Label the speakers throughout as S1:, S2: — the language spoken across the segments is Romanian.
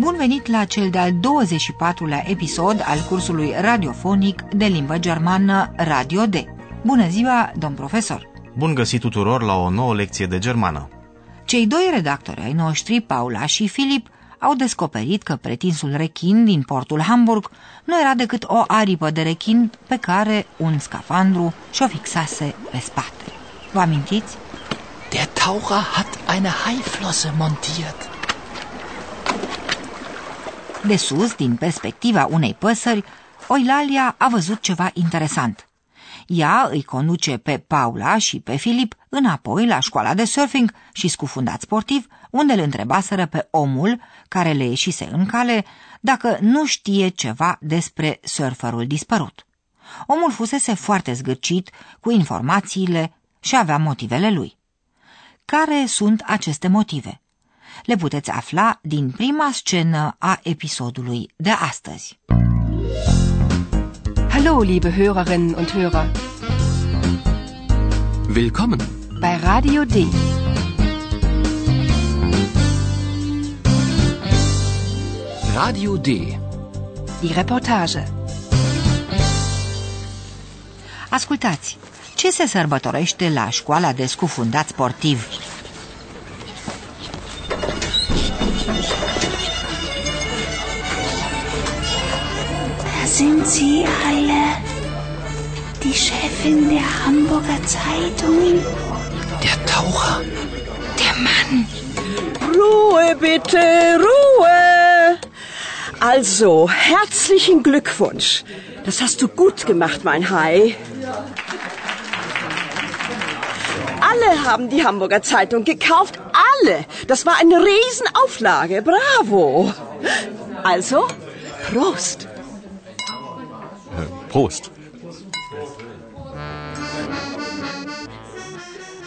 S1: Bun venit la cel de-al 24-lea episod al cursului radiofonic de limbă germană Radio D. Bună ziua, domn profesor!
S2: Bun găsit tuturor la o nouă lecție de germană.
S1: Cei doi redactori ai noștri, Paula și Filip, au descoperit că pretinsul rechin din portul Hamburg nu era decât o aripă de rechin pe care un scafandru și-o fixase pe spate. Vă amintiți?
S3: Der Taucher hat eine Haiflosse montiert.
S1: De sus, din perspectiva unei păsări, Oilalia a văzut ceva interesant. Ea îi conduce pe Paula și pe Filip înapoi la școala de surfing și scufundat sportiv, unde îl întrebaseră pe omul care le ieșise în cale dacă nu știe ceva despre surferul dispărut. Omul fusese foarte zgârcit cu informațiile și avea motivele lui. Care sunt aceste motive? Le puteți afla din prima scenă a episodului de astăzi.
S4: Hallo, liebe Hörerinnen und Hörer.
S3: Willkommen.
S4: Bei Radio D.
S3: Radio D.
S4: Die Reportage.
S1: Ascultați, ce se sărbătorește la școala de scufundat sportiv?
S5: Sind sie alle. Die Chefin der Hamburger Zeitung,
S3: Der Taucher.
S5: der Mann.
S6: Ruhe bitte, Ruhe! Also, herzlichen Glückwunsch. Das hast du gut gemacht, mein Hai. Alle haben die Hamburger Zeitung gekauft. Alle. Das war eine Riesenauflage. Bravo. Also, Prost.
S2: Prost!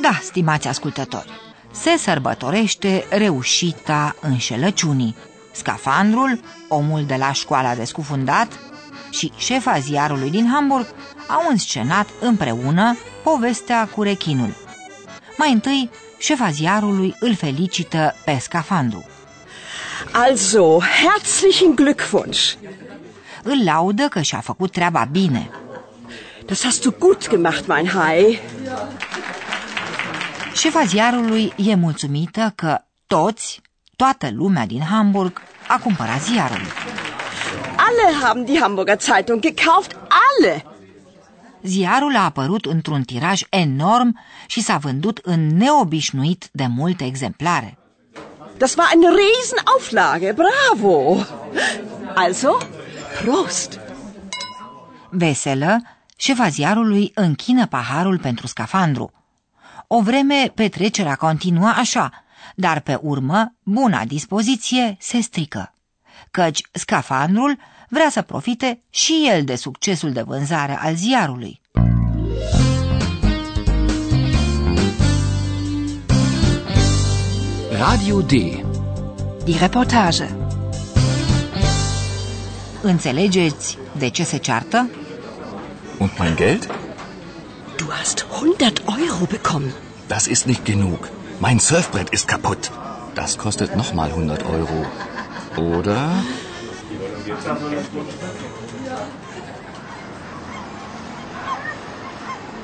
S1: Da, stimați ascultători, se sărbătorește reușita înșelăciunii. Scafandrul, omul de la școala de scufundat și șefa ziarului din Hamburg au înscenat împreună povestea cu rechinul. Mai întâi, șefa ziarului îl felicită pe scafandru.
S6: Also, herzlichen Glückwunsch.
S1: Îl laudă că și-a făcut treaba bine.
S6: Das hast du gut gemacht, mein Hai.
S1: Șefa ziarului e mulțumită că toți, toată lumea din Hamburg, a cumpărat ziarul.
S6: Alle haben die Hamburger Zeitung gekauft. Alle.
S1: Ziarul a apărut într-un tiraj enorm și s-a vândut în neobișnuit de multe exemplare.
S6: Das war eine Riesenauflage. Bravo. Also, Prost.
S1: Veselă, șefa ziarului închină paharul pentru scafandru. O vreme petrecerea continua așa, dar pe urmă buna dispoziție se strică, căci scafandrul vrea să profite și el de succesul de vânzare al ziarului.
S3: Radio D.
S4: Die Reportage.
S1: Înțelegeți de ce se ceartă?
S2: Und mein Geld?
S6: Du hast 100 Euro bekommen.
S2: Das ist nicht genug. Mein Surfbrett ist kaputt. Das kostet nochmal 100 Euro. Oder?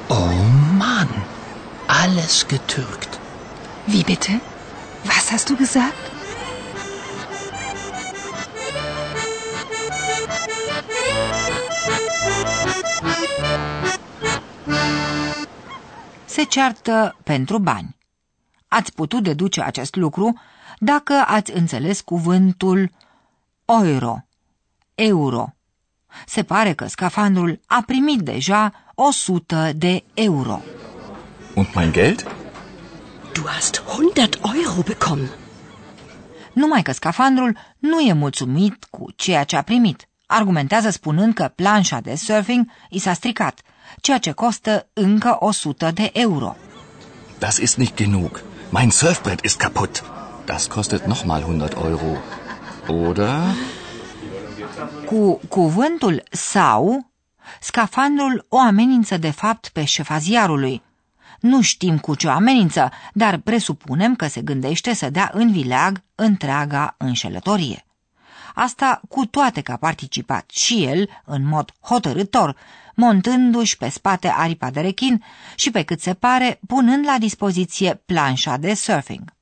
S3: Oh Mann. Alles getürkt.
S4: Wie bitte? Was hast du gesagt?
S1: Se ceartă pentru bani. Ați putut deduce acest lucru dacă ați înțeles cuvântul euro, euro. Se pare că scafandrul a primit deja 100 de euro.
S2: Und mein Geld?
S6: Du hast 100 Euro bekommen.
S1: Numai că scafandrul nu e mulțumit cu ceea ce a primit. Argumentează spunând că planșa de surfing i s-a stricat, ceea ce costă încă 100 de euro.
S2: Das ist nicht genug. Mein Surfbrett ist kaputt. Das kostet nochmal 100 Euro. Oder?
S1: Cu cuvântul sau, scafandrul o amenință de fapt pe șefa ziarului. Nu știm cu ce o amenință, dar presupunem că se gândește să dea în vileag întreaga înșelătorie. Asta cu toate că a participat și el, în mod hotărător, montându-și pe spate aripa de rechin și, pe cât se pare, punând la dispoziție planșa de surfing.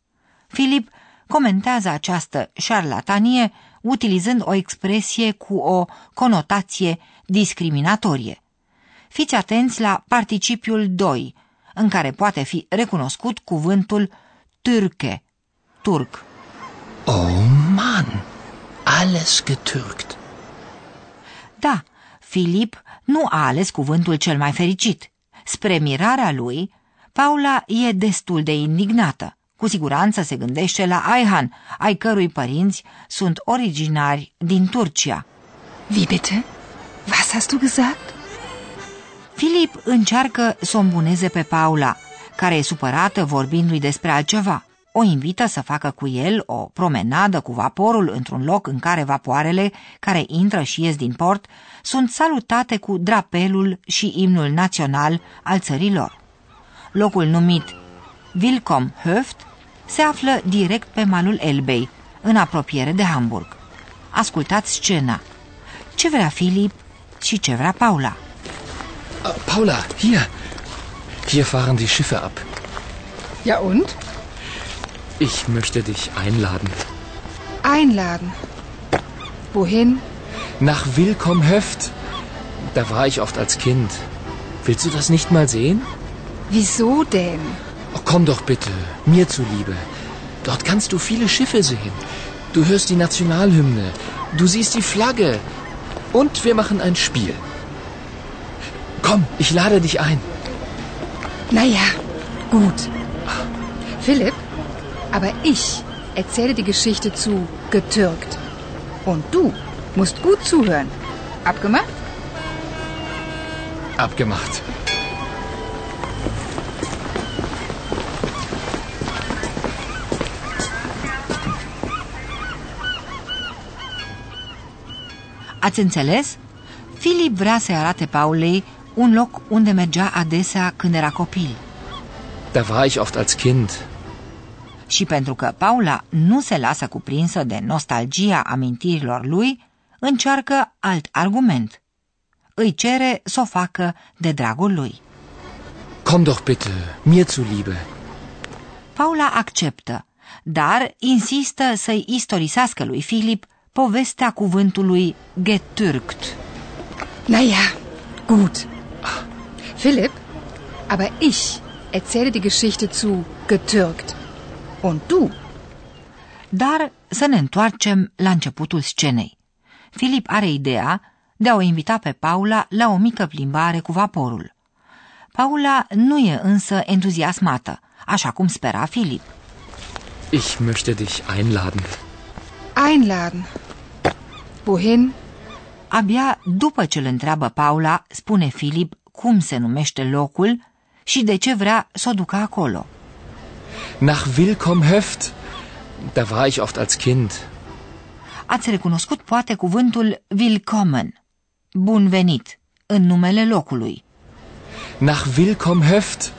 S1: Filip comentează această șarlatanie utilizând o expresie cu o conotație discriminatorie. Fiți atenți la participiul 2, în care poate fi recunoscut cuvântul türke, turc.
S3: Oh Mann, alles getürkt.
S1: Da, Filip nu a ales cuvântul cel mai fericit. Spre mirarea lui, Paula e destul de indignată. Cu siguranță se gândește la Ayhan, ai cărui părinți sunt originari din Turcia.
S4: Wie bitte? Was hast du gesagt?
S1: Filip încearcă să o îmbuneze pe Paula, care e supărată vorbindu-i despre altceva. O invită să facă cu el o promenadă cu vaporul într-un loc în care vapoarele, care intră și ies din port, sunt salutate cu drapelul și imnul național al țărilor. Locul numit Wilkom Höft se află direct pe malul Elbei, în apropiere de Hamburg. Ascultați scena. Ce vrea Filip și ce vrea Paula.
S3: Uh, Paula, hier. Hier fahren die Schiffe ab.
S4: Ja und?
S3: Ich möchte dich einladen.
S4: Einladen. Wohin?
S3: Nach Willkomm Höft. Da war ich oft als Kind. Willst du das nicht mal sehen?
S4: Wieso denn?
S3: Oh, komm doch bitte, mir zuliebe. Dort kannst du viele Schiffe sehen. Du hörst die Nationalhymne. Du siehst die Flagge. Und wir machen ein Spiel. Komm, ich lade dich ein.
S4: Naja, gut. Aber ich erzähle die Geschichte zu getürkt. Und du musst gut zuhören. Abgemacht?
S3: Abgemacht.
S1: Ați înțeles? Filip vrea să-i arate Paulei un loc unde mergea adesea când era copil.
S3: Da war ich oft als Kind.
S1: Și pentru că Paula nu se lasă cuprinsă de nostalgia amintirilor lui, încearcă alt argument. Îi cere să o facă de dragul lui.
S3: Komm doch bitte, mir zuliebe.
S1: Paula acceptă, dar insistă să-i istorisească lui Filip povestea cuvântului getürkt.
S4: Naja, gut. Philipp, aber ich erzähle die Geschichte zu getürkt. Und du?
S1: Dar să ne întoarcem la începutul scenei. Filip are ideea de a o invita pe Paula la o mică plimbare cu vaporul. Paula nu e însă entuziasmată, așa cum spera Filip.
S3: Ich möchte dich einladen.
S4: Einladen. Wohin?
S1: Abia după ce îl întreabă Paula, spune Filip cum se numește locul și de ce vrea să o ducă acolo.
S3: Nach Willkomm Höft. Da war ich oft als Kind.
S1: Ați recunoscut poate cuvântul willkommen, bun venit, în numele locului.
S3: Nach Willkomm Höft.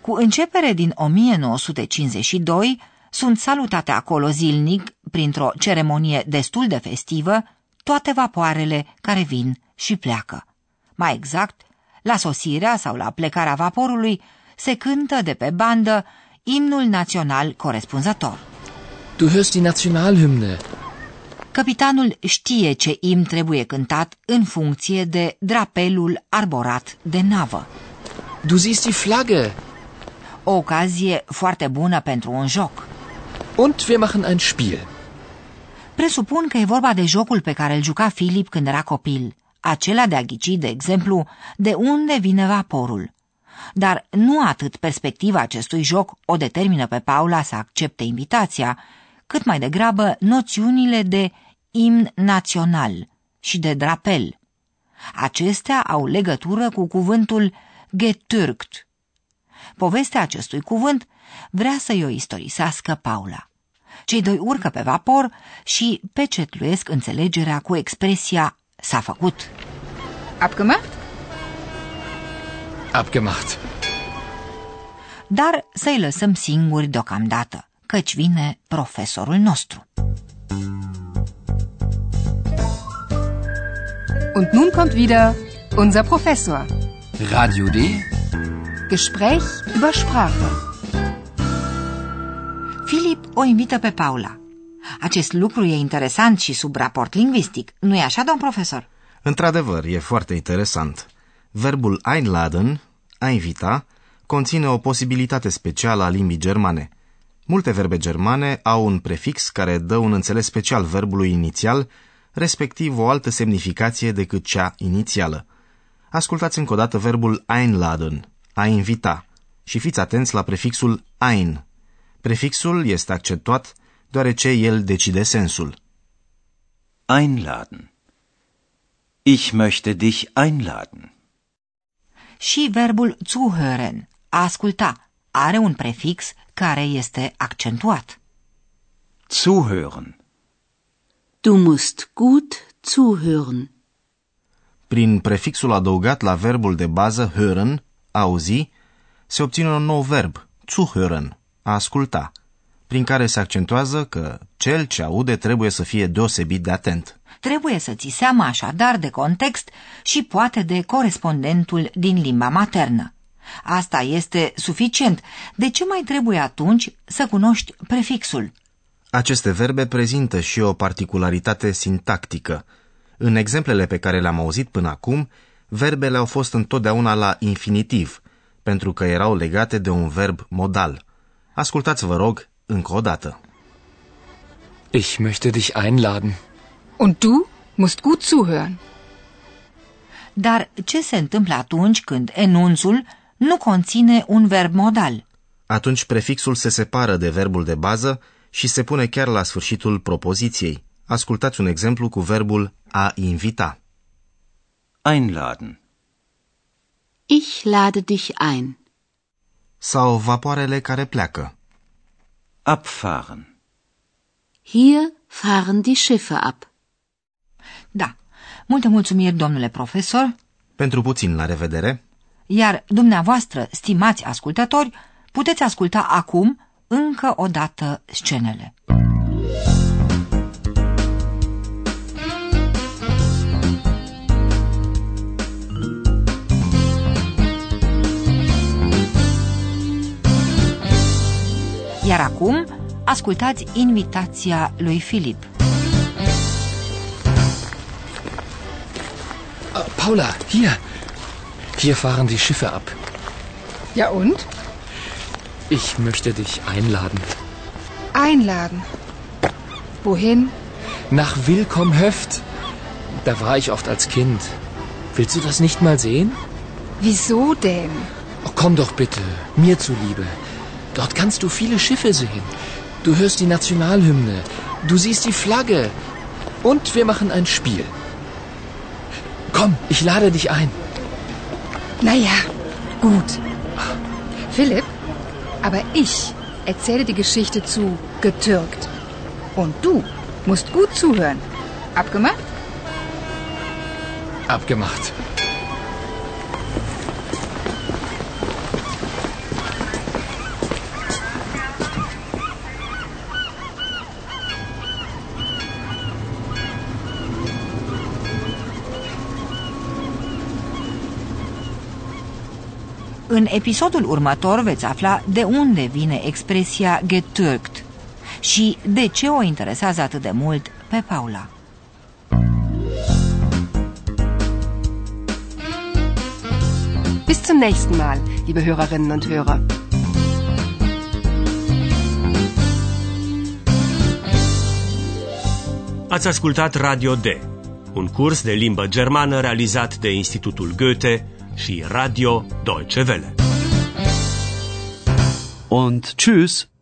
S1: Cu începere din 1952, sunt salutate acolo zilnic, printr-o ceremonie destul de festivă, toate vapoarele care vin și pleacă. Mai exact, la sosirea sau la plecarea vaporului se cântă de pe bandă imnul național corespunzător.
S3: Du hörst die Nationalhymne.
S1: Capitanul știe ce im trebuie cântat în funcție de drapelul arborat de navă.
S3: Du siehst die Flagge.
S1: O ocazie foarte bună pentru un joc.
S3: Und wir machen ein Spiel.
S1: Presupun că e vorba de jocul pe care îl juca Filip când era copil, acela de a ghici, de exemplu, de unde vine vaporul. Dar nu atât perspectiva acestui joc o determină pe Paula să accepte invitația, cât mai degrabă noțiunile de imn național și de drapel. Acestea au legătură cu cuvântul getürkt. Povestea acestui cuvânt vrea să-i o istorisească Paula. Cei doi urcă pe vapor și pecetluiesc înțelegerea cu expresia s-a făcut.
S4: Abgemacht?
S3: Abgemacht.
S1: Dar să-i lăsăm singuri deocamdată, căci vine profesorul nostru.
S4: Und nun kommt wieder unser Professor.
S3: Radio D.
S4: Gespräch über Sprache.
S1: Filip o invită pe Paula. Acest lucru e interesant și sub raport lingvistic, nu-i așa, domn profesor?
S7: Într-adevăr, e foarte interesant. Verbul einladen, a invita, conține o posibilitate specială a limbii germane. Multe verbe germane au un prefix care dă un înțeles special verbului inițial, respectiv o altă semnificație decât cea inițială. Ascultați încă o dată verbul einladen, a invita, și fiți atenți la prefixul ein. Prefixul este accentuat deoarece el decide sensul.
S8: Einladen. Ich möchte dich einladen.
S1: Și verbul zuhören, a asculta, are un prefix care este accentuat.
S8: Zuhören.
S5: Du musst gut zuhören.
S7: Prin prefixul adăugat la verbul de bază hören, auzi, se obține un nou verb, zuhören, a asculta, prin care se accentuează că cel ce aude trebuie să fie deosebit de atent.
S1: Trebuie să ți seama așadar de context și poate de corespondentul din limba maternă. Asta este suficient. De ce mai trebuie atunci să cunoști prefixul?
S7: Aceste verbe prezintă și o particularitate sintactică. În exemplele pe care le-am auzit până acum, verbele au fost întotdeauna la infinitiv, pentru că erau legate de un verb modal. Ascultați, vă rog, încă o dată.
S3: Ich möchte dich einladen.
S4: Und du musst gut zuhören.
S1: Dar ce se întâmplă atunci când enunțul nu conține un verb modal?
S7: Atunci prefixul se separă de verbul de bază și se pune chiar la sfârșitul propoziției. Ascultați un exemplu cu verbul a invita.
S8: Einladen.
S5: Ich lade dich ein.
S7: Sau vapoarele care pleacă.
S8: Abfahren.
S5: Hier fahren die Schiffe ab.
S1: Da. Multe mulțumiri, domnule profesor,
S7: Pentru puțin la revedere.
S1: iar dumneavoastră, stimați ascultători, puteți asculta acum încă o dată scenele. Iar acum, ascultați invitația lui Filip.
S3: Paula, hier. Hier fahren die Schiffe ab.
S4: Ja und?
S3: Ich möchte dich einladen.
S4: Einladen. Wohin?
S3: Nach Willkommhöft. Da war ich oft als Kind. Willst du das nicht mal sehen?
S4: Wieso denn?
S3: Oh, komm doch bitte, mir zuliebe. Dort kannst du viele Schiffe sehen. Du hörst die Nationalhymne. Du siehst die Flagge. Und wir machen ein Spiel. Komm, ich lade dich ein.
S4: Naja, gut. Philipp, aber ich erzähle die Geschichte zu getürkt. Und du musst gut zuhören. Abgemacht?
S3: Abgemacht.
S1: În episodul următor veți afla de unde vine expresia getürkt și de ce o interesează atât de mult pe Paula.
S4: Bis zum nächsten Mal, liebe Hörerinnen und Hörer.
S9: Ați ascultat Radio D, un curs de limbă germană realizat de Institutul Goethe și Radio Deutsche Welle.
S10: Und tschüss.